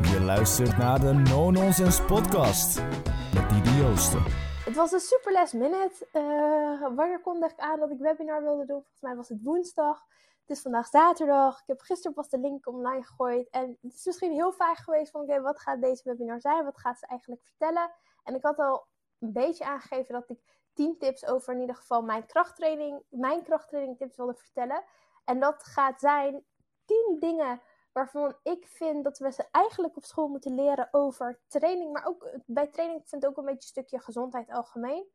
Je luistert naar de No Nonsense Podcast met Didi Joosten. Het was een super last minute. Uh, wanneer kondigde ik aan dat ik webinar wilde doen? Volgens mij was het woensdag. Het is vandaag zaterdag. Ik heb gisteren pas de link online gegooid. En het is misschien heel vaag geweest van... Oké, wat gaat deze webinar zijn? Wat gaat ze eigenlijk vertellen? En ik had al een beetje aangegeven dat ik 10 tips over in ieder geval mijn krachttraining... Mijn krachttraining tips wilde vertellen. En dat gaat zijn 10 dingen waarvan ik vind dat we ze eigenlijk op school moeten leren over training. Maar ook bij training vind ik ook een beetje een stukje gezondheid algemeen.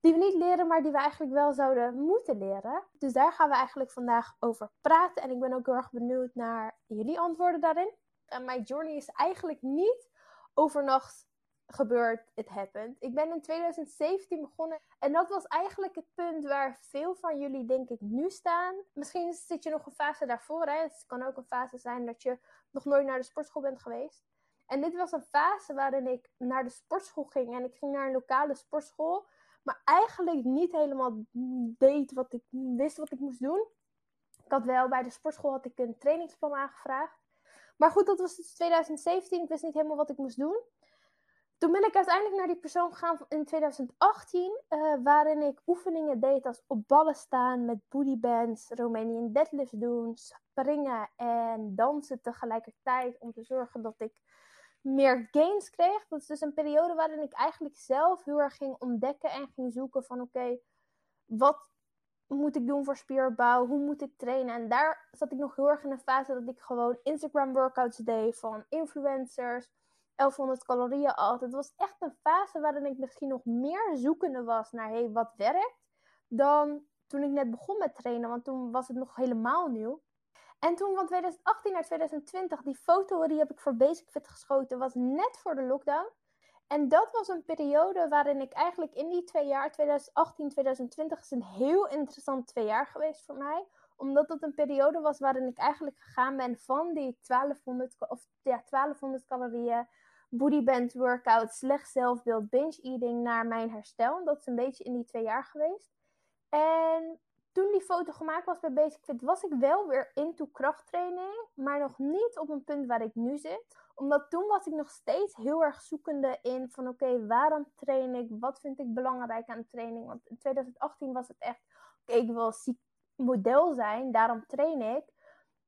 Die we niet leren, maar die we eigenlijk wel zouden moeten leren. Dus daar gaan we eigenlijk vandaag over praten. En ik ben ook heel erg benieuwd naar jullie antwoorden daarin. En mijn journey is eigenlijk niet overnacht gebeurd, it happened. Ik ben in 2017 begonnen en dat was eigenlijk het punt waar veel van jullie denk ik nu staan. Misschien zit je nog een fase daarvoor, hè? het kan ook een fase zijn dat je nog nooit naar de sportschool bent geweest. En dit was een fase waarin ik naar de sportschool ging en ik ging naar een lokale sportschool, maar eigenlijk niet helemaal deed wat ik wist wat ik moest doen. Ik had wel bij de sportschool had ik een trainingsplan aangevraagd. Maar goed, dat was dus 2017. Ik wist niet helemaal wat ik moest doen. Toen ben ik uiteindelijk naar die persoon gegaan in 2018, uh, eh, waarin ik oefeningen deed als op ballen staan met bands, Romanian deadlifts doen, springen en dansen tegelijkertijd om te zorgen dat ik meer gains kreeg. Dat is dus een periode waarin ik eigenlijk zelf heel erg ging ontdekken en ging zoeken van oké, wat moet ik doen voor spierbouw? Hoe moet ik trainen? En daar zat ik nog heel erg in een fase dat ik gewoon Instagram workouts deed van influencers 1100 calorieën altijd. Het was echt een fase waarin ik misschien nog meer zoekende was naar hey, wat werkt. Dan toen ik net begon met trainen, want toen was het nog helemaal nieuw. En toen van 2018 naar 2020, die foto die heb ik voor Basic Fit geschoten, was net voor de lockdown. En dat was een periode waarin ik eigenlijk in die twee jaar, 2018, 2020, is een heel interessant twee jaar geweest voor mij. Omdat het een periode was waarin ik eigenlijk gegaan ben van die 1200, of, ja, 1200 calorieën bodyband workout, slecht zelfbeeld, binge eating naar mijn herstel. Dat is een beetje in die twee jaar geweest. En toen die foto gemaakt was bij Basic Fit, was ik wel weer into krachttraining, maar nog niet op een punt waar ik nu zit. Omdat toen was ik nog steeds heel erg zoekende in van oké, waarom train ik? Wat vind ik belangrijk aan training? Want in 2018 was het echt, oké, ik wil ziek model zijn, daarom train ik.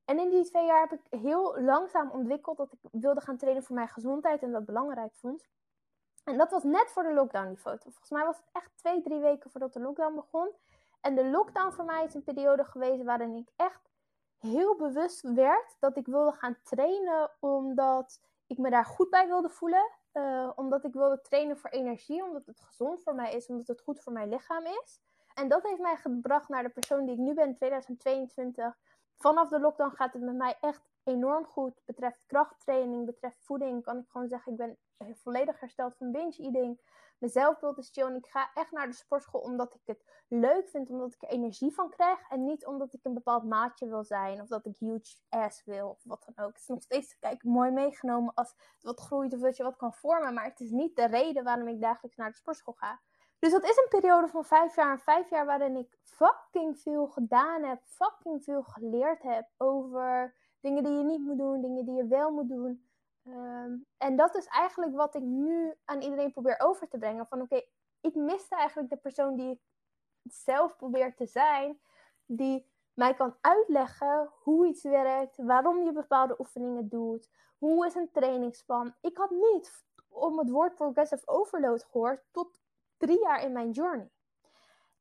En in die twee jaar heb ik heel langzaam ontwikkeld dat ik wilde gaan trainen voor mijn gezondheid en dat belangrijk vond. En dat was net voor de lockdown, die foto. Volgens mij was het echt twee, drie weken voordat de lockdown begon. En de lockdown voor mij is een periode geweest waarin ik echt heel bewust werd dat ik wilde gaan trainen omdat ik me daar goed bij wilde voelen. Uh, omdat ik wilde trainen voor energie, omdat het gezond voor mij is, omdat het goed voor mijn lichaam is. En dat heeft mij gebracht naar de persoon die ik nu ben in 2022 vanaf de lockdown gaat het met mij echt enorm goed. Betreft krachttraining, betreft voeding, kan ik gewoon zeggen, ik ben volledig hersteld van binge eating. Mijn zelfbeeld is chill en ik ga echt naar de sportschool omdat ik het leuk vind, omdat ik er energie van krijg. En niet omdat ik een bepaald maatje wil zijn of dat ik huge ass wil of wat dan ook. Het is nog steeds, kijk, mooi meegenomen als het wat groeit of dat je wat kan vormen. Maar het is niet de reden waarom ik dagelijks naar de sportschool ga. Dus dat is een periode van vijf jaar. Vijf jaar waarin ik fucking veel gedaan heb. Fucking veel geleerd heb over dingen die je niet moet doen. Dingen die je wel moet doen. Ehm, en dat is eigenlijk wat ik nu aan iedereen probeer over te brengen. Van oké, ik miste eigenlijk de persoon die ik zelf probeer te zijn. Die mij kan uitleggen hoe iets werkt. Waarom je bepaalde oefeningen doet. Hoe is een trainingsplan. Ik had niet om het woord progressive overload gehoord tot drie jaar in mijn journey.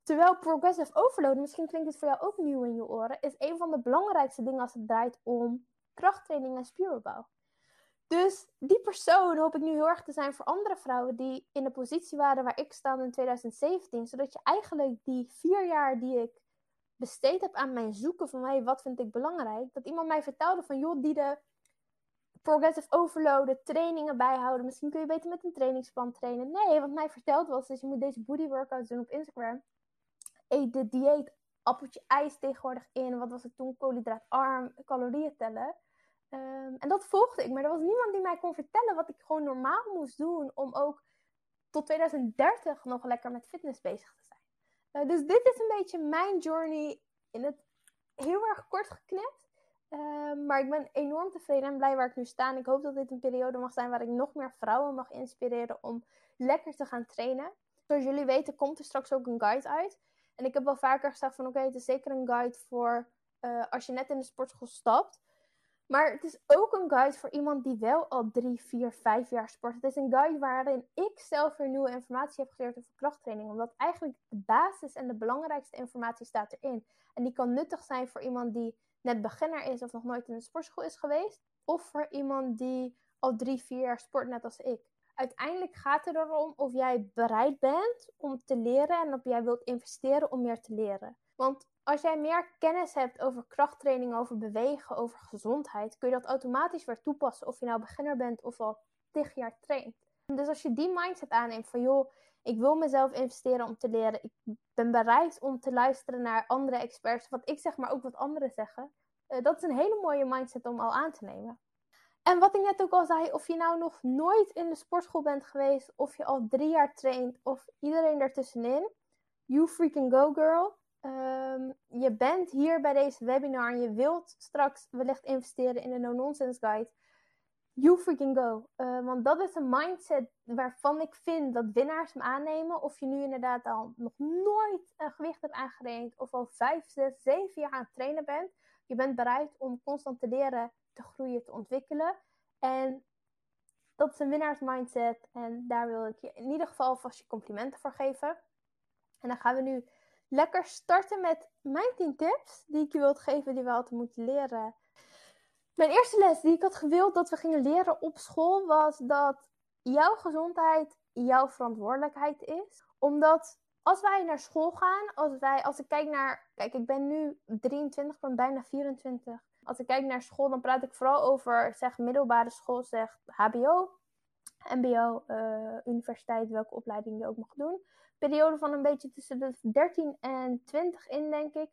Terwijl progressive overload, misschien klinkt het voor jou ook nieuw in je oren, is een van de belangrijkste dingen als het draait om krachttraining en spieropbouw. Dus die persoon hoop ik nu heel erg te zijn voor andere vrouwen die in de positie waren waar ik sta in 2017. Zodat je eigenlijk die vier jaar die ik besteed heb aan mijn zoeken van hey, wat vind ik belangrijk, dat iemand mij vertelde van joh, die de progressive overloaden, trainingen bijhouden. Misschien kun je beter met een trainingsplan trainen. Nee, wat mij verteld was, is je moet deze booty workouts doen op Instagram. Eet de dieet appeltje ijs tegenwoordig in. Wat was het toen? Koolhydraatarm, calorieën tellen. Ehm, en dat volgde ik. Maar er was niemand die mij kon vertellen wat ik gewoon normaal moest doen. Om ook tot 2030 nog lekker met fitness bezig te zijn. Uh, dus dit is een beetje mijn journey in het heel erg kort geknipt. Ehm, maar ik ben enorm tevreden en blij waar ik nu sta. Ik hoop dat dit een periode mag zijn waar ik nog meer vrouwen mag inspireren om lekker te gaan trainen. Zoals jullie weten komt er straks ook een guide uit. En ik heb wel vaker gezegd van oké, het is zeker een guide voor uh, als je net in de sportschool stapt. Maar het is ook een guide voor iemand die wel al drie, vier, vijf jaar sport. Het is een guide waarin ik zelf weer nieuwe informatie heb geleerd over krachttraining. Omdat eigenlijk de basis en de belangrijkste informatie staat erin. En die kan nuttig zijn voor iemand die net beginner is of nog nooit in de sportschool is geweest. Of voor iemand die al drie, vier jaar sport, net als ik. Uiteindelijk gaat het erom of jij bereid bent om te leren en of jij wilt investeren om meer te leren. Want als jij meer kennis hebt over krachttraining, over bewegen, over gezondheid, kun je dat automatisch weer toepassen of je nou beginner bent of al tig jaar traint. Dus als je die mindset aanneemt van joh, ik wil mezelf investeren om te leren, ik ben bereid om te luisteren naar andere experts, wat ik zeg, maar ook wat anderen zeggen, uh, dat is een hele mooie mindset om al aan te nemen. En wat ik net ook al zei, of je nou nog nooit in de sportschool bent geweest, of je al drie jaar traint, of iedereen daartussenin, you freaking go girl. Um, je bent hier bij deze webinar en je wilt straks wellicht investeren in de No Nonsense Guide. You freaking go. Uh, want dat is een mindset waarvan ik vind dat winnaars hem aannemen. Of je nu inderdaad al nog nooit gewicht hebt aangerend. Of al 5, 6, 7 jaar aan het trainen bent. Je bent bereid om constant te leren, te groeien, te ontwikkelen. En dat is een winnaars mindset. En daar wil ik je in ieder geval vast je complimenten voor geven. En dan gaan we nu lekker starten met mijn 10 tips die ik je wil geven die we altijd moeten leren. Mijn eerste les die ik had gewild dat we gingen leren op school was dat jouw gezondheid jouw verantwoordelijkheid is. Omdat als wij naar school gaan, als, wij, als ik kijk naar, kijk ik ben nu 23, ben bijna 24. Als ik kijk naar school, dan praat ik vooral over zeg middelbare school, zeg HBO, MBO, eh, universiteit, welke opleiding je ook mag doen periode van een beetje tussen de 13 en 20 in, denk ik,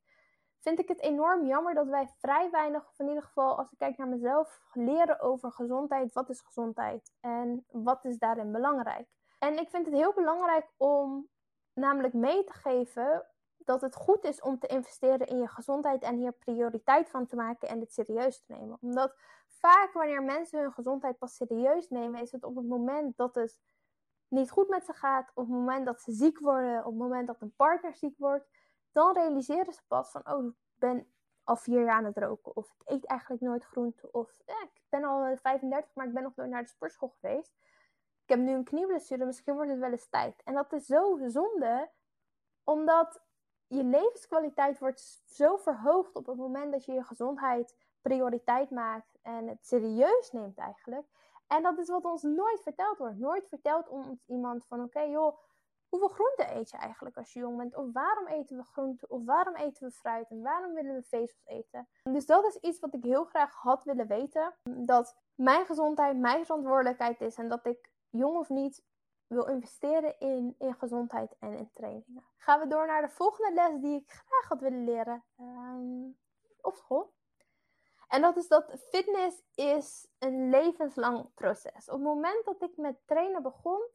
vind ik het enorm jammer dat wij vrij weinig, of in ieder geval als ik kijk naar mezelf, leren over gezondheid. Wat is gezondheid en wat is daarin belangrijk? En ik vind het heel belangrijk om namelijk mee te geven dat het goed is om te investeren in je gezondheid en hier prioriteit van te maken en het serieus te nemen. Omdat vaak wanneer mensen hun gezondheid pas serieus nemen, is het op het moment dat het niet goed met ze gaat, op het moment dat ze ziek worden, op het moment dat een partner ziek wordt, dan realiseren ze pas van, oh, ik ben al vier jaar aan het roken. Of ik eet eigenlijk nooit groente. Of ik ben al 35, maar ik ben nog nooit naar de sportschool geweest. Ik heb nu een knieblessure, misschien wordt het wel eens tijd. En dat is zo zonde, omdat je levenskwaliteit wordt zo verhoogd op het moment dat je je gezondheid prioriteit maakt en het serieus neemt eigenlijk. En dat is wat ons nooit verteld wordt. Nooit verteld ons iemand van oké joh, hoeveel groente eet je eigenlijk als je jong bent? Of waarom eten we groente? Of waarom eten we fruit? En waarom willen we vezels eten? Dus dat is iets wat ik heel graag had willen weten. Dat mijn gezondheid mijn verantwoordelijkheid is. En dat ik jong of niet wil investeren in, in gezondheid en in trainingen. Gaan we door naar de volgende les die ik graag had willen leren um, op school. En dat is dat fitness is een levenslang proces. Op het moment dat ik met trainen begon,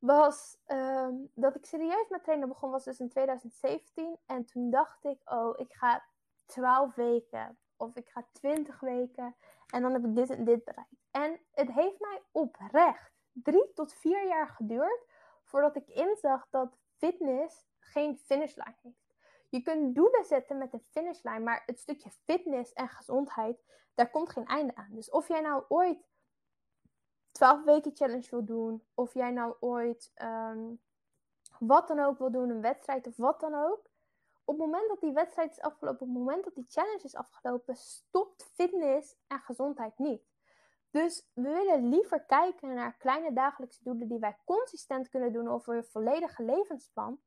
was ehm, dat ik serieus met trainen begon, was dus in 2017. En toen dacht ik, oh, ik ga 12 weken of ik ga 20 weken en dan heb ik dit en dit bereikt. En het heeft mij oprecht drie tot vier jaar geduurd voordat ik inzag dat fitness geen finishlijn heeft. Je kunt doelen zetten met een finishlijn, maar het stukje fitness en gezondheid, daar komt geen einde aan. Dus of jij nou ooit 12 weken challenge wil doen, of jij nou ooit ehm, wat dan ook wil doen, een wedstrijd of wat dan ook. Op het moment dat die wedstrijd is afgelopen, op het moment dat die challenge is afgelopen, stopt fitness en gezondheid niet. Dus we willen liever kijken naar kleine dagelijkse doelen die wij consistent kunnen doen over een volledige levensplan,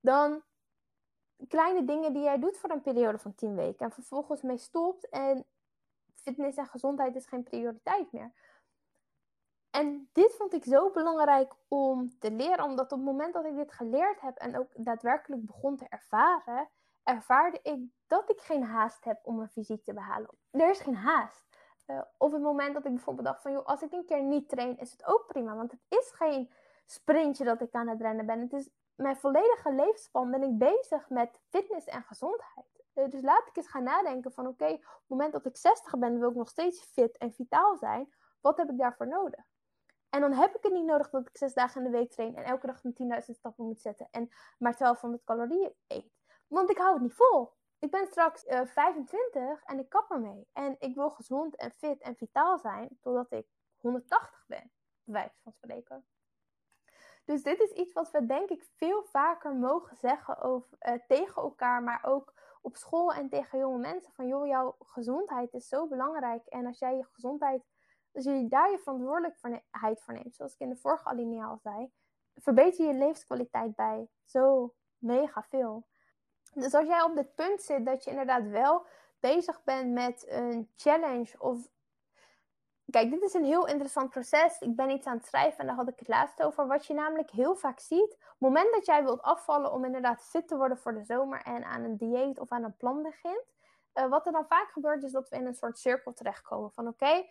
dan kleine dingen die jij doet voor een periode van 10 weken en vervolgens mee stopt en fitness en gezondheid is geen prioriteit meer. En dit vond ik zo belangrijk om te leren, omdat op het moment dat ik dit geleerd heb en ook daadwerkelijk begon te ervaren, ervaarde ik dat ik geen haast heb om een fysiek te behalen. Er is geen haast. Uh, op het moment dat ik bijvoorbeeld dacht van, joh, als ik een keer niet train, is het ook prima. Want het is geen sprintje dat ik aan het rennen ben. Het is mijn volledige levensspan ben ik bezig met fitness en gezondheid. Eh, dus laat ik eens gaan nadenken van oké, op het moment dat ik 60 ben, wil ik nog steeds fit en vitaal zijn. Wat heb ik daarvoor nodig? En dan heb ik het niet nodig dat ik zes dagen in de week train en elke dag mijn 10.000 stappen moet zetten en maar 1200 calorieën eet. Want ik hou het niet vol. Ik ben straks uh, eh, 25 en ik kap ermee. En ik wil gezond en fit en vitaal zijn totdat ik 180 ben, wijs van spreken. Dus dit is iets wat we denk ik veel vaker mogen zeggen over, uh, tegen elkaar, maar ook op school en tegen jonge mensen. Van joh, jouw gezondheid is zo belangrijk. En als jij je gezondheid, als je daar je verantwoordelijkheid voor neemt, zoals ik in de vorige alinea al zei, verbeter je levenskwaliteit bij zo mega veel. Dus als jij op dit punt zit dat je inderdaad wel bezig bent met een challenge of Kijk, dit is een heel interessant proces. Ik ben iets aan het schrijven en daar had ik het laatst over. Wat je namelijk heel vaak ziet, op het moment dat jij wilt afvallen om inderdaad fit te worden voor de zomer en aan een dieet of aan een plan begint, uh, wat er dan vaak gebeurt is dat we in een soort cirkel terechtkomen van oké,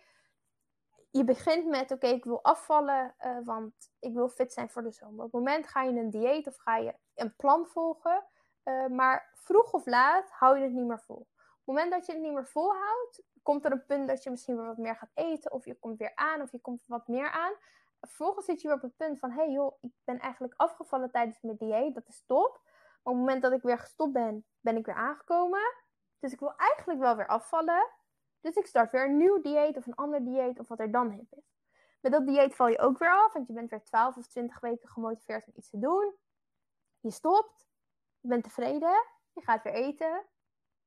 je begint met oké, ik wil afvallen, uh, want ik wil fit zijn voor de zomer. Op het moment ga je een dieet of ga je een plan volgen, uh, maar vroeg of laat hou je het niet meer vol. Op het moment dat je het niet meer volhoudt, komt er een punt dat je misschien weer wat meer gaat eten, of je komt weer aan, of je komt wat meer aan. Vervolgens zit je weer op het punt van, hé hey joh, ik ben eigenlijk afgevallen tijdens mijn dieet, dat is top. Op het moment dat ik weer gestopt ben, ben ik weer aangekomen. Dus ik wil eigenlijk wel weer afvallen. Dus ik start weer een nieuw dieet of een ander dieet of wat er dan hip is. Met dat dieet val je ook weer af, want je bent weer 12 of 20 weken gemotiveerd om iets te doen. Je stopt, je bent tevreden, je gaat weer eten,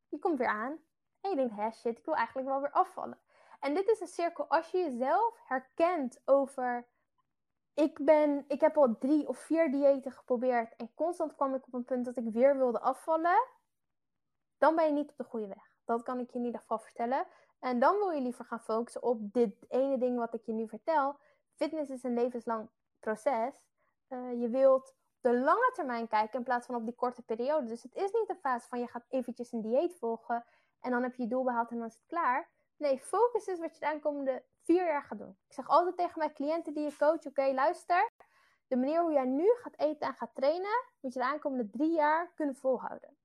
je komt weer aan. En je denkt, hé shit, ik wil eigenlijk wel weer afvallen. En dit is een cirkel, als je jezelf herkent over, ik, ben, ik heb al drie of vier diëten geprobeerd en constant kwam ik op een punt dat ik weer wilde afvallen, dan ben je niet op de goede weg. Dat kan ik je in ieder geval vertellen. En dan wil je liever gaan focussen op dit ene ding wat ik je nu vertel. Fitness is een levenslang proces. Uh, je wilt de lange termijn kijken in plaats van op die korte periode. Dus het is niet de fase van je gaat eventjes een dieet volgen en dan heb je je doel behaald en dan is het klaar. Nee, focus is wat je de aankomende vier jaar gaat doen. Ik zeg altijd tegen mijn cliënten die je coach, oké, luister. De manier hoe jij nu gaat eten en gaat trainen, moet je de aankomende drie jaar kunnen volhouden.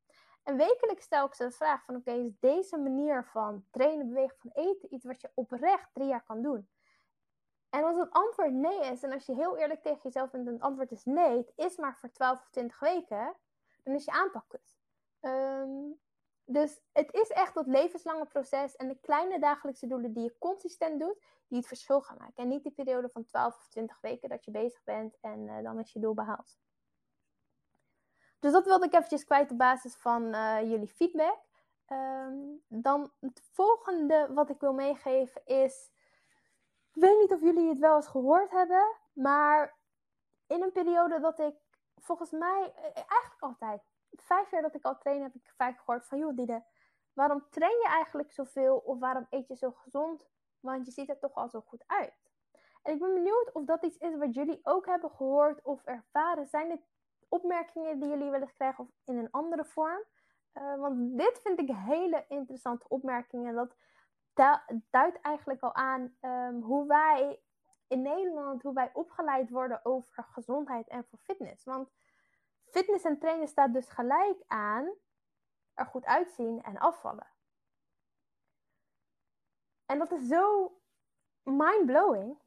En wekelijks stel ik ze de vraag van, oké, is deze manier van trainen, bewegen, van eten iets wat je oprecht drie jaar kan doen? En als het antwoord nee is, en als je heel eerlijk tegen jezelf bent en het antwoord is nee, het is maar voor 12 of 20 weken, dan is je aanpak kut. Um, dus het is echt dat levenslange proces en de kleine dagelijkse doelen die je consistent doet, die het verschil gaan maken. En niet die periode van 12 of 20 weken dat je bezig bent en uh, dan is je doel behaald. Dus dat wilde ik eventjes kwijt op basis van uh, jullie feedback. Um, dan het volgende wat ik wil meegeven is. Ik weet niet of jullie het wel eens gehoord hebben, maar in een periode dat ik volgens mij eh, eigenlijk altijd vijf jaar dat ik al train, heb ik vaak gehoord van, joh Dide, waarom train je eigenlijk zoveel of waarom eet je zo gezond? Want je ziet er toch al zo goed uit. En ik ben benieuwd of dat iets is wat jullie ook hebben gehoord of ervaren. Zijn dit opmerkingen die jullie wel eens krijgen of in een andere vorm? Uh, want dit vind ik hele interessante opmerkingen. Dat duidt eigenlijk al aan um, hoe wij in Nederland, hoe wij opgeleid worden over gezondheid en voor fitness. Want Fitness en trainen staat dus gelijk aan er goed uitzien en afvallen. En dat is zo mind-blowing.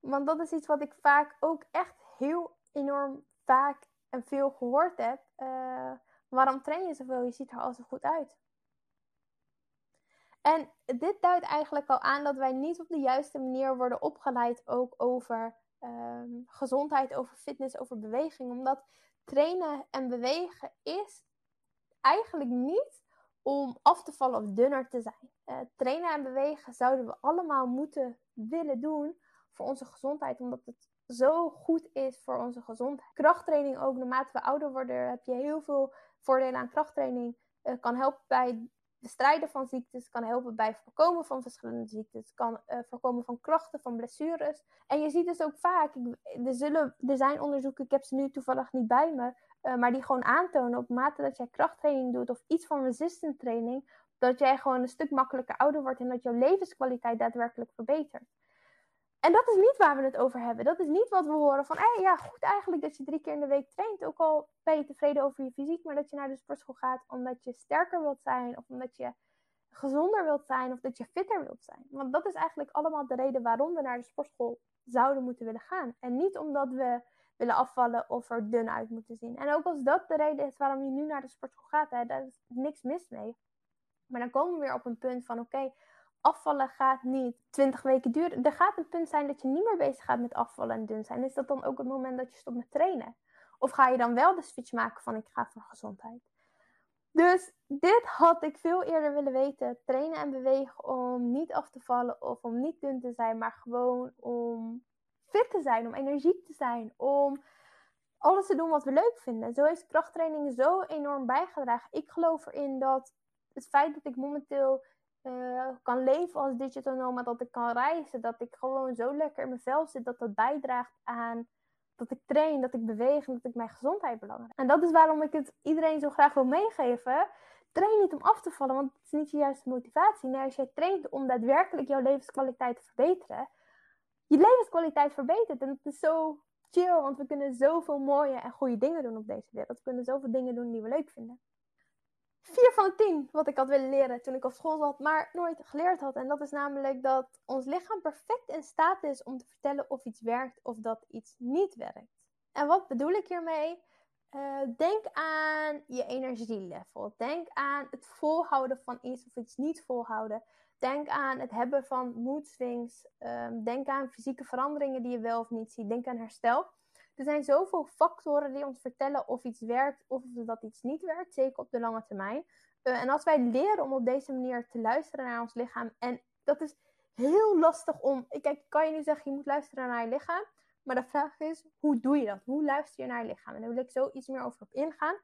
Want dat is iets wat ik vaak ook echt heel enorm vaak en veel gehoord heb. Uh, waarom train je zoveel? Je ziet er al zo goed uit. En dit duidt eigenlijk al aan dat wij niet op de juiste manier worden opgeleid ook over um, gezondheid, over fitness, over beweging. Omdat trainen en bewegen is eigenlijk niet om af te vallen of dunner te zijn. Uh, trainen en bewegen zouden we allemaal moeten willen doen voor onze gezondheid, omdat het zo goed is voor onze gezondheid. Krachttraining ook, naarmate we ouder worden, heb je heel veel voordelen aan krachttraining. Uh, kan helpen bij bestrijden van ziektes, kan helpen bij voorkomen van verschillende ziektes, kan uh, voorkomen van klachten, van blessures. En je ziet dus ook vaak, er, zullen, zijn onderzoeken, ik heb ze nu toevallig niet bij me, uh, maar die gewoon aantonen op mate dat jij krachttraining doet of iets van resistant training, dat jij gewoon een stuk makkelijker ouder wordt en dat jouw levenskwaliteit daadwerkelijk verbetert. En dat is niet waar we het over hebben. Dat is niet wat we horen van, ja, goed eigenlijk dat je drie keer in de week traint. Ook al ben je tevreden over je fysiek, maar dat je naar de sportschool gaat omdat je sterker wilt zijn. Of omdat je gezonder wilt zijn. Of dat je fitter wilt zijn. Want dat is eigenlijk allemaal de reden waarom we naar de sportschool zouden moeten willen gaan. En niet omdat we willen afvallen of er dun uit moeten zien. En ook als dat de reden is waarom je nu naar de sportschool gaat, hè, daar is niks mis mee. Maar dan komen we weer op een punt van, oké, afvallen gaat niet 20 weken duren. Er gaat een punt zijn dat je niet meer bezig gaat met afvallen en dun zijn. Is dat dan ook het moment dat je stopt met trainen? Of ga je dan wel de switch maken van ik ga voor gezondheid? Dus dit had ik veel eerder willen weten. Trainen en bewegen om niet af te vallen of om niet dun te zijn, maar gewoon om fit te zijn, om energiek te zijn, om alles te doen wat we leuk vinden. Zo heeft krachttraining zo enorm bijgedragen. Ik geloof erin dat het feit dat ik momenteel uh, kan leven als digital nomad, dat ik kan reizen, dat ik gewoon zo lekker in vel zit, dat dat bijdraagt aan dat ik train, dat ik beweeg en dat ik mijn gezondheid belangrijk. En dat is waarom ik het iedereen zo graag wil meegeven. Train niet om af te vallen, want het is niet je juiste motivatie. Nee, als jij traint om daadwerkelijk jouw levenskwaliteit te verbeteren, je levenskwaliteit verbetert. En dat is zo chill, want we kunnen zoveel mooie en goede dingen doen op deze wereld. We kunnen zoveel dingen doen die we leuk vinden. 4 van de 10 wat ik had willen leren toen ik op school zat, maar nooit geleerd had. En dat is namelijk dat ons lichaam perfect in staat is om te vertellen of iets werkt of dat iets niet werkt. En wat bedoel ik hiermee? Uh, denk aan je energielevel. Denk aan het volhouden van iets of iets niet volhouden. Denk aan het hebben van mood swings. Um, denk aan fysieke veranderingen die je wel of niet ziet. Denk aan herstel. Er zijn zoveel factoren die ons vertellen of iets werkt of dat iets niet werkt, zeker op de lange termijn. Uh, en als wij leren om op deze manier te luisteren naar ons lichaam, en dat is heel lastig om. Kijk, kan je nu zeggen, je moet luisteren naar je lichaam. Maar de vraag is, hoe doe je dat? Hoe luister je naar je lichaam? En daar wil ik zo iets meer over op ingaan.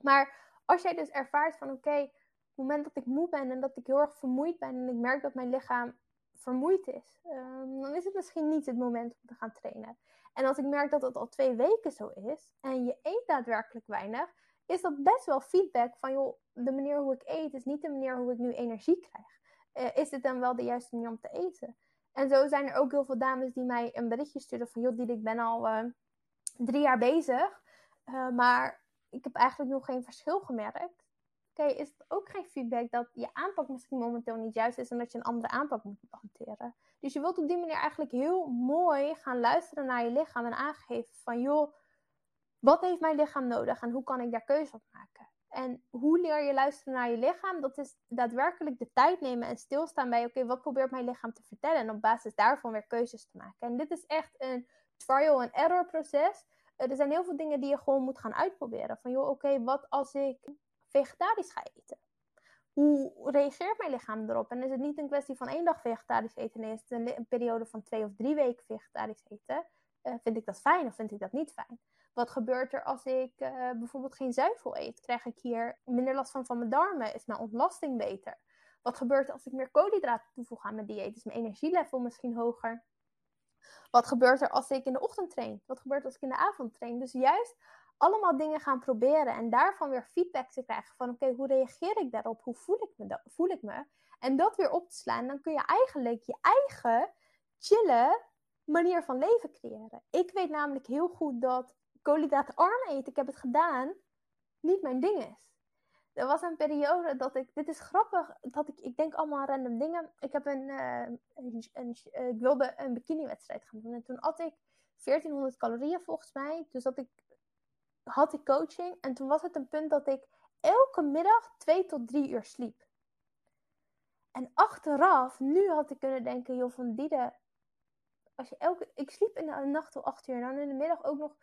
Maar als jij dus ervaart van, oké, op het moment dat ik moe ben en dat ik heel erg vermoeid ben en ik merk dat mijn lichaam vermoeid is, um, dan is het misschien niet het moment om te gaan trainen. En als ik merk dat het al twee weken zo is en je eet daadwerkelijk weinig, is dat best wel feedback van joh, de manier hoe ik eet is niet de manier hoe ik nu energie krijg. Uh, is dit dan wel de juiste manier om te eten? En zo zijn er ook heel veel dames die mij een berichtje sturen van joh, ik ben al uh, drie jaar bezig, uh, maar ik heb eigenlijk nog geen verschil gemerkt okay, is het ook geen feedback dat je aanpak misschien momenteel niet juist is en dat je een andere aanpak moet hanteren. Dus je wilt op die manier eigenlijk heel mooi gaan luisteren naar je lichaam en aangeven van joh, wat heeft mijn lichaam nodig en hoe kan ik daar keuze op maken? En hoe leer je luisteren naar je lichaam? Dat is daadwerkelijk de tijd nemen en stilstaan bij, oké, wat probeert mijn lichaam te vertellen? En op basis daarvan weer keuzes te maken. En dit is echt een trial and error proces. Er zijn heel veel dingen die je gewoon moet gaan uitproberen. Van joh, oké, wat als ik vegetarisch ga eten? Hoe reageert mijn lichaam erop? En is het niet een kwestie van één dag vegetarisch eten? Nee, is het een, periode van twee of drie weken vegetarisch eten? Uh, vind ik dat fijn of vind ik dat niet fijn? Wat gebeurt er als ik uh, bijvoorbeeld geen zuivel eet? Krijg ik hier minder last van van mijn darmen? Is mijn ontlasting beter? Wat gebeurt er als ik meer koolhydraten toevoeg aan mijn dieet? Is mijn energielevel misschien hoger? Wat gebeurt er als ik in de ochtend train? Wat gebeurt als ik in de avond train? Dus juist allemaal dingen gaan proberen en daarvan weer feedback te krijgen van oké, hoe reageer ik daarop? Hoe voel ik, me voel ik me? En dat weer op te slaan, dan kun je eigenlijk je eigen chille manier van leven creëren. Ik weet namelijk heel goed dat koolhydraatarm eten, ik heb het gedaan, niet mijn ding is. Er was een periode dat ik, dit is grappig, dat ik, ik denk allemaal random dingen. Ik heb een, uh, een, een, ik wilde een bikiniwedstrijd gaan doen en toen at ik 1400 calorieën volgens mij. Dus dat ik had ik coaching. En toen was het een punt dat ik elke middag twee tot drie uur sliep. En achteraf, nu had ik kunnen denken, joh, van Diede, als je elke, ik sliep in de nacht tot acht uur en dan in de middag ook nog,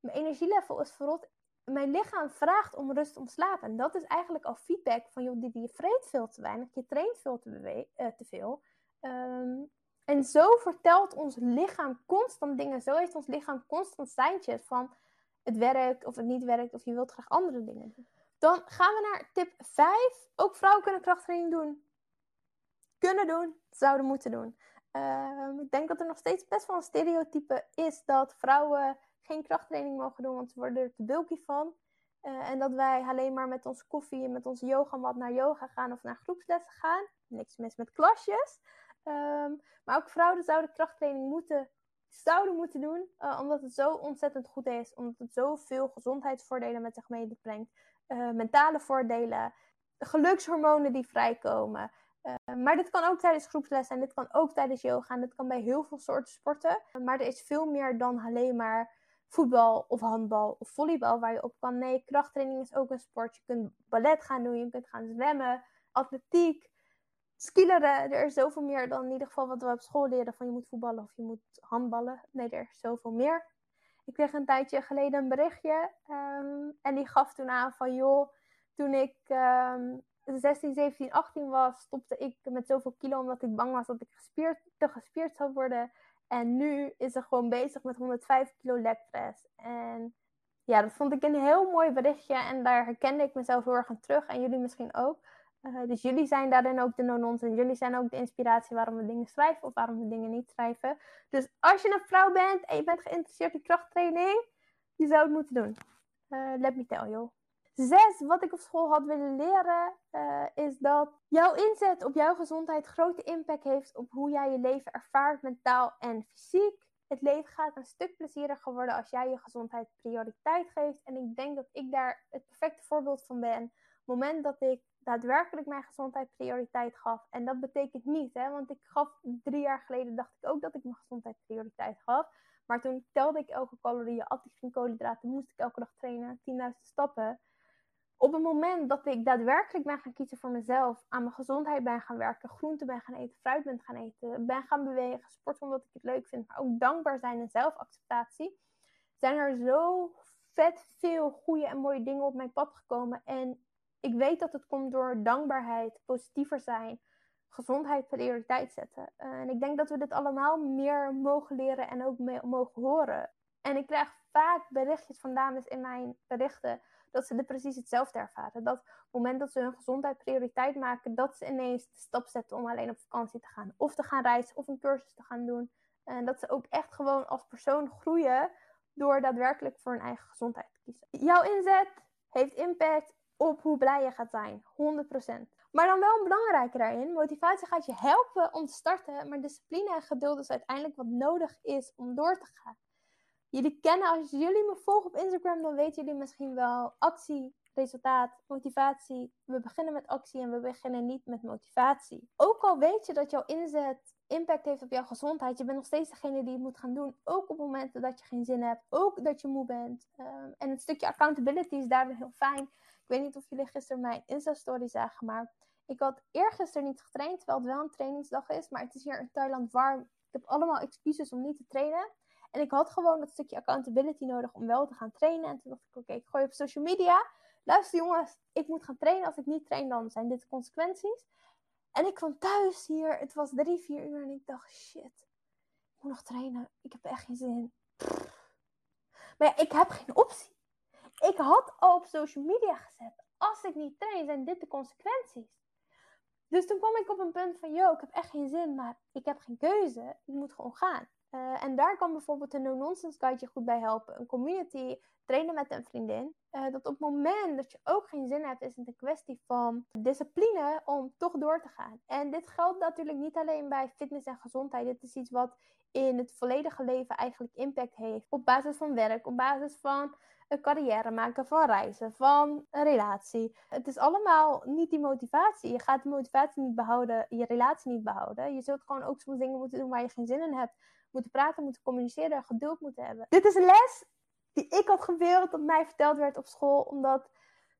mijn energielevel is verrot. Mijn lichaam vraagt om rust, om slapen. En dat is eigenlijk al feedback van, joh, Diede, je vreet veel te weinig, je traint veel te, uh, te veel. Um, en zo vertelt ons lichaam constant dingen. Zo heeft ons lichaam constant seintjes van, het werkt of het niet werkt of je wilt graag andere dingen doen. Dan gaan we naar tip 5. Ook vrouwen kunnen krachttraining doen. Kunnen doen, zouden moeten doen. Ehm, ik denk dat er nog steeds best wel een stereotype is dat vrouwen geen krachttraining mogen doen, want ze worden er te bulky van. Uh, en dat wij alleen maar met onze koffie en met onze yogamat naar yoga gaan of naar groepslessen gaan. Niks mis met klasjes. Ehm, maar ook vrouwen zouden krachttraining moeten, zouden moeten doen, uh, omdat het zo ontzettend goed is. Omdat het zoveel gezondheidsvoordelen met zich meebrengt. Uh, mentale voordelen, gelukshormonen die vrijkomen. Uh, maar dit kan ook tijdens groepsles zijn, dit kan ook tijdens yoga en dit kan bij heel veel soorten sporten. Maar er is veel meer dan alleen maar voetbal of handbal of volleybal waar je op kan. Nee, krachttraining is ook een sport. Je kunt ballet gaan doen, je kunt gaan zwemmen, atletiek, skileren. Er is zoveel meer dan in ieder geval wat we op school leren van je moet voetballen of je moet handballen. Nee, er is zoveel meer. Ik kreeg een tijdje geleden een berichtje um, en die gaf toen aan van joh, toen ik um, 16, 17, 18 was, stopte ik met zoveel kilo omdat ik bang was dat ik gespierd, te gespierd zou worden. En nu is ze gewoon bezig met 105 kilo legpress. En ja, dat vond ik een heel mooi berichtje. En daar herkende ik mezelf heel erg aan terug. En jullie misschien ook. Uh, dus jullie zijn daarin ook de nonons. En jullie zijn ook de inspiratie waarom we dingen schrijven of waarom we dingen niet schrijven. Dus als je een vrouw bent en je bent geïnteresseerd in krachttraining, je zou het moeten doen. Uh, let me tell you. Zes, wat ik op school had willen leren, uh, is dat jouw inzet op jouw gezondheid grote impact heeft op hoe jij je leven ervaart, mentaal en fysiek. Het leven gaat een stuk plezieriger worden als jij je gezondheid prioriteit geeft. En ik denk dat ik daar het perfecte voorbeeld van ben. Op het moment dat ik daadwerkelijk mijn gezondheid prioriteit gaf. En dat betekent niet, hè, want ik gaf drie jaar geleden, dacht ik ook dat ik mijn gezondheid prioriteit gaf. Maar toen telde ik elke calorie, at ik geen koolhydraten, moest ik elke dag trainen, 10.000 stappen op het moment dat ik daadwerkelijk ben gaan kiezen voor mezelf, aan mijn gezondheid ben gaan werken, groente ben gaan eten, fruit ben gaan eten, ben gaan bewegen, sporten omdat ik het leuk vind, maar ook dankbaar zijn en zelfacceptatie, zijn er zo vet veel goede en mooie dingen op mijn pad gekomen. En ik weet dat het komt door dankbaarheid, positiever zijn, gezondheid prioriteit zetten. en ik denk dat we dit allemaal meer mogen leren en ook mogen horen. En ik krijg vaak berichtjes van dames in mijn berichten dat ze precies hetzelfde ervaren. Dat op het moment dat ze hun gezondheid prioriteit maken, dat ze ineens de stap zetten om alleen op vakantie te gaan. Of te gaan reizen of een cursus te gaan doen. En dat ze ook echt gewoon als persoon groeien door daadwerkelijk voor hun eigen gezondheid te kiezen. Jouw inzet heeft impact op hoe blij je gaat zijn. 100%. Maar dan wel een belangrijke daarin. Motivatie gaat je helpen om te starten, maar discipline en geduld is uiteindelijk wat nodig is om door te gaan. Jullie kennen, als jullie me volgen op Instagram, dan weten jullie misschien wel actie, resultaat, motivatie. We beginnen met actie en we beginnen niet met motivatie. Ook al weet je dat jouw inzet impact heeft op jouw gezondheid, je bent nog steeds degene die het moet gaan doen. Ook op momenten dat je geen zin hebt, ook dat je moe bent. Um, en het stukje accountability is daarin heel fijn. Ik weet niet of jullie gisteren mijn Insta-story zagen, maar ik had eergisteren niet getraind, terwijl het wel een trainingsdag is. Maar het is hier in Thailand warm. Ik heb allemaal excuses om niet te trainen. En ik had gewoon dat stukje accountability nodig om wel te gaan trainen. En toen dacht ik, oké, ik gooi op social media. Luister jongens, ik moet gaan trainen. Als ik niet train, dan zijn dit de consequenties. En ik kwam thuis hier. Het was drie, vier uur. En ik dacht, shit. Ik moet nog trainen. Ik heb echt geen zin. Maar ja, ik heb geen optie. Ik had al op social media gezet. Als ik niet train, zijn dit de consequenties. Dus toen kwam ik op een punt van, yo, ik heb echt geen zin, maar ik heb geen keuze. Ik moet gewoon gaan. Uh, en daar kan bijvoorbeeld een no-nonsense guide je goed bij helpen. Een community, trainen met een vriendin. Uh, dat op het moment dat je ook geen zin hebt, is het een kwestie van discipline om toch door te gaan. En dit geldt natuurlijk niet alleen bij fitness en gezondheid. Dit is iets wat in het volledige leven eigenlijk impact heeft. Op basis van werk, op basis van een carrière maken, van reizen, van een relatie. Het is allemaal niet die motivatie. Je gaat de motivatie niet behouden, je relatie niet behouden. Je zult gewoon ook soms dingen moeten doen waar je geen zin in hebt moeten praten, moeten communiceren, geduld moeten hebben. Dit is een les die ik had gewild dat mij verteld werd op school, omdat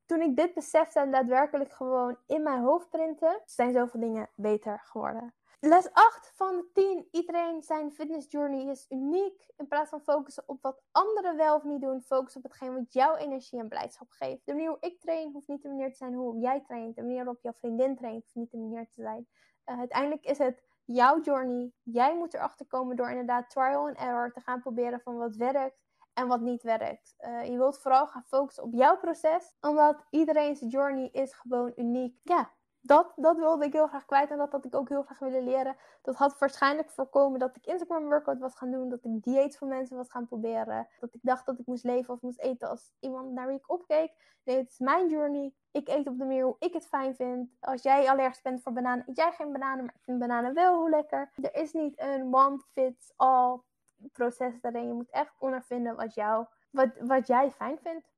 toen ik dit besefte en daadwerkelijk gewoon in mijn hoofd printen, zijn zoveel dingen beter geworden. Les 8 van de 10. Iedereen zijn fitness journey is uniek. In plaats van focussen op wat anderen wel of niet doen, focus op hetgeen wat jouw energie en blijdschap geeft. De manier hoe ik train hoeft niet de manier te zijn hoe jij traint. De manier waarop jouw vriendin traint hoeft niet de manier te zijn. Uh, uiteindelijk is het jouw journey. Jij moet erachter komen door inderdaad trial and error te gaan proberen van wat werkt en wat niet werkt. Uh, je wilt vooral gaan focussen op jouw proces, omdat iedereen's journey is gewoon uniek. Ja, dat, dat wilde ik heel graag kwijt en dat had ik ook heel graag willen leren. Dat had waarschijnlijk voorkomen dat ik Instagram workout was gaan doen, dat ik dieet van mensen was gaan proberen, dat ik dacht dat ik moest leven of moest eten als iemand naar wie ik opkeek. Nee, het is mijn journey. Ik eet op de manier hoe ik het fijn vind. Als jij allergisch bent voor bananen, eet jij geen bananen, maar ik vind bananen wel hoe lekker. Er is niet een one fits all proces daarin. Je moet echt ondervinden wat, jou, wat, wat jij fijn vindt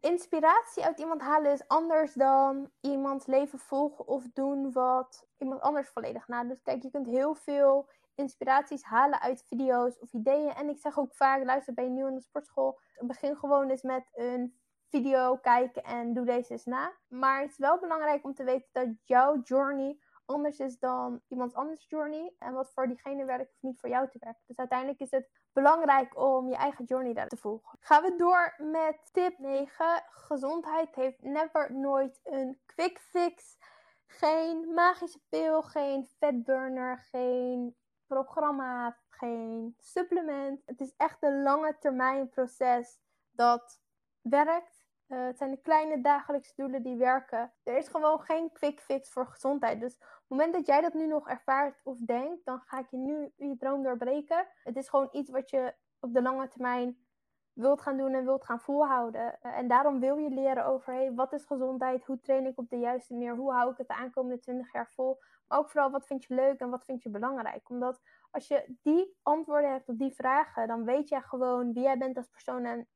inspiratie uit iemand halen is anders dan iemands leven volgen of doen wat iemand anders volledig na. Dus kijk, je kunt heel veel inspiraties halen uit video's of ideeën. En ik zeg ook vaak, luister, ben je nieuw in de sportschool? Begin gewoon eens met een video kijken en doe deze eens na. Maar het is wel belangrijk om te weten dat jouw journey anders is dan iemand anders journey. En wat voor diegene werkt, hoeft niet voor jou te werken. Dus uiteindelijk is het belangrijk om je eigen journey daar te volgen. Gaan we door met tip 9. Gezondheid heeft never nooit een quick fix. Geen magische pil, geen fatburner, geen programma, geen supplement. Het is echt een lange termijn proces dat werkt. Uh, het zijn de kleine dagelijkse doelen die werken. Er is gewoon geen quick fix voor gezondheid. Dus op het moment dat jij dat nu nog ervaart of denkt, dan ga ik je nu je droom doorbreken. Het is gewoon iets wat je op de lange termijn wilt gaan doen en wilt gaan volhouden. Uh, en daarom wil je leren over hey, wat is gezondheid, hoe train ik op de juiste manier, hoe hou ik het de aankomende 20 jaar vol. Maar ook vooral wat vind je leuk en wat vind je belangrijk. Omdat als je die antwoorden hebt op die vragen, dan weet jij gewoon wie jij bent als persoon en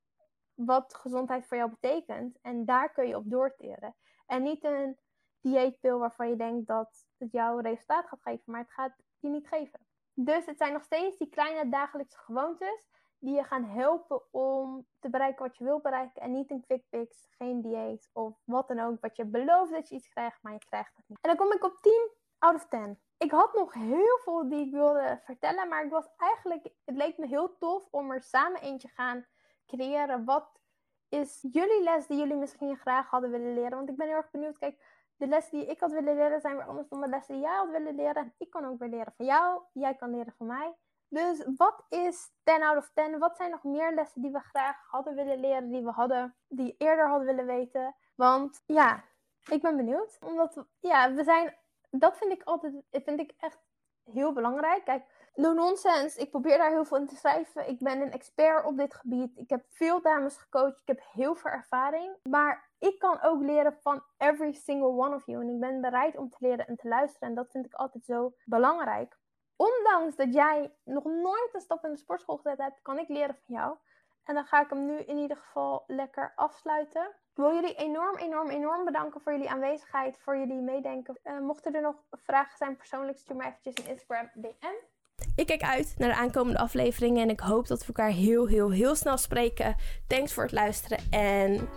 wat gezondheid voor jou betekent. En daar kun je op doorteren. En niet een dieetpil waarvan je denkt dat het jouw resultaat gaat geven, maar het gaat je niet geven. Dus het zijn nog steeds die kleine dagelijkse gewoontes die je gaan helpen om te bereiken wat je wilt bereiken. En niet een quick fix, geen dieet of wat dan ook. Wat je belooft dat je iets krijgt, maar je krijgt het niet. En dan kom ik op 10 out of 10. Ik had nog heel veel die ik wilde vertellen, maar ik was eigenlijk, het leek me heel tof om er samen eentje gaan creëren. Wat is jullie les die jullie misschien graag hadden willen leren? Want ik ben heel erg benieuwd. Kijk, de lessen die ik had willen leren zijn weer anders dan de lessen die jij had willen leren. En ik kan ook weer leren van jou. Jij kan leren van mij. Dus wat is 10 out of 10? Wat zijn nog meer lessen die we graag hadden willen leren, die we hadden, die eerder hadden willen weten? Want ja, ik ben benieuwd. Omdat, ja, we zijn, dat vind ik altijd, vind ik echt heel belangrijk. Kijk, No nonsense. Ik probeer daar heel veel in te schrijven. Ik ben een expert op dit gebied. Ik heb veel dames gecoacht. Ik heb heel veel ervaring. Maar ik kan ook leren van every single one of you. En ik ben bereid om te leren en te luisteren. En dat vind ik altijd zo belangrijk. Ondanks dat jij nog nooit een stap in de sportschool gezet hebt, kan ik leren van jou. En dan ga ik hem nu in ieder geval lekker afsluiten. Ik wil jullie enorm, enorm, enorm bedanken voor jullie aanwezigheid, voor jullie meedenken. Uh, mochten er nog vragen zijn persoonlijk, stuur me eventjes een Instagram DM. Ik kijk uit naar de aankomende afleveringen en ik hoop dat we elkaar heel, heel, heel snel spreken. Thanks voor het luisteren en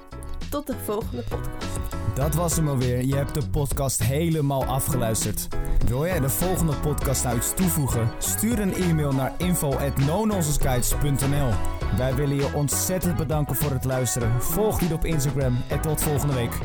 tot de volgende podcast. Dat was hem alweer. Je hebt de podcast helemaal afgeluisterd. Wil jij de volgende podcast nou iets toevoegen? Stuur een e-mail naar info@nononsenseguides.nl. Wij willen je ontzettend bedanken voor het luisteren. Volg die op Instagram en tot volgende week.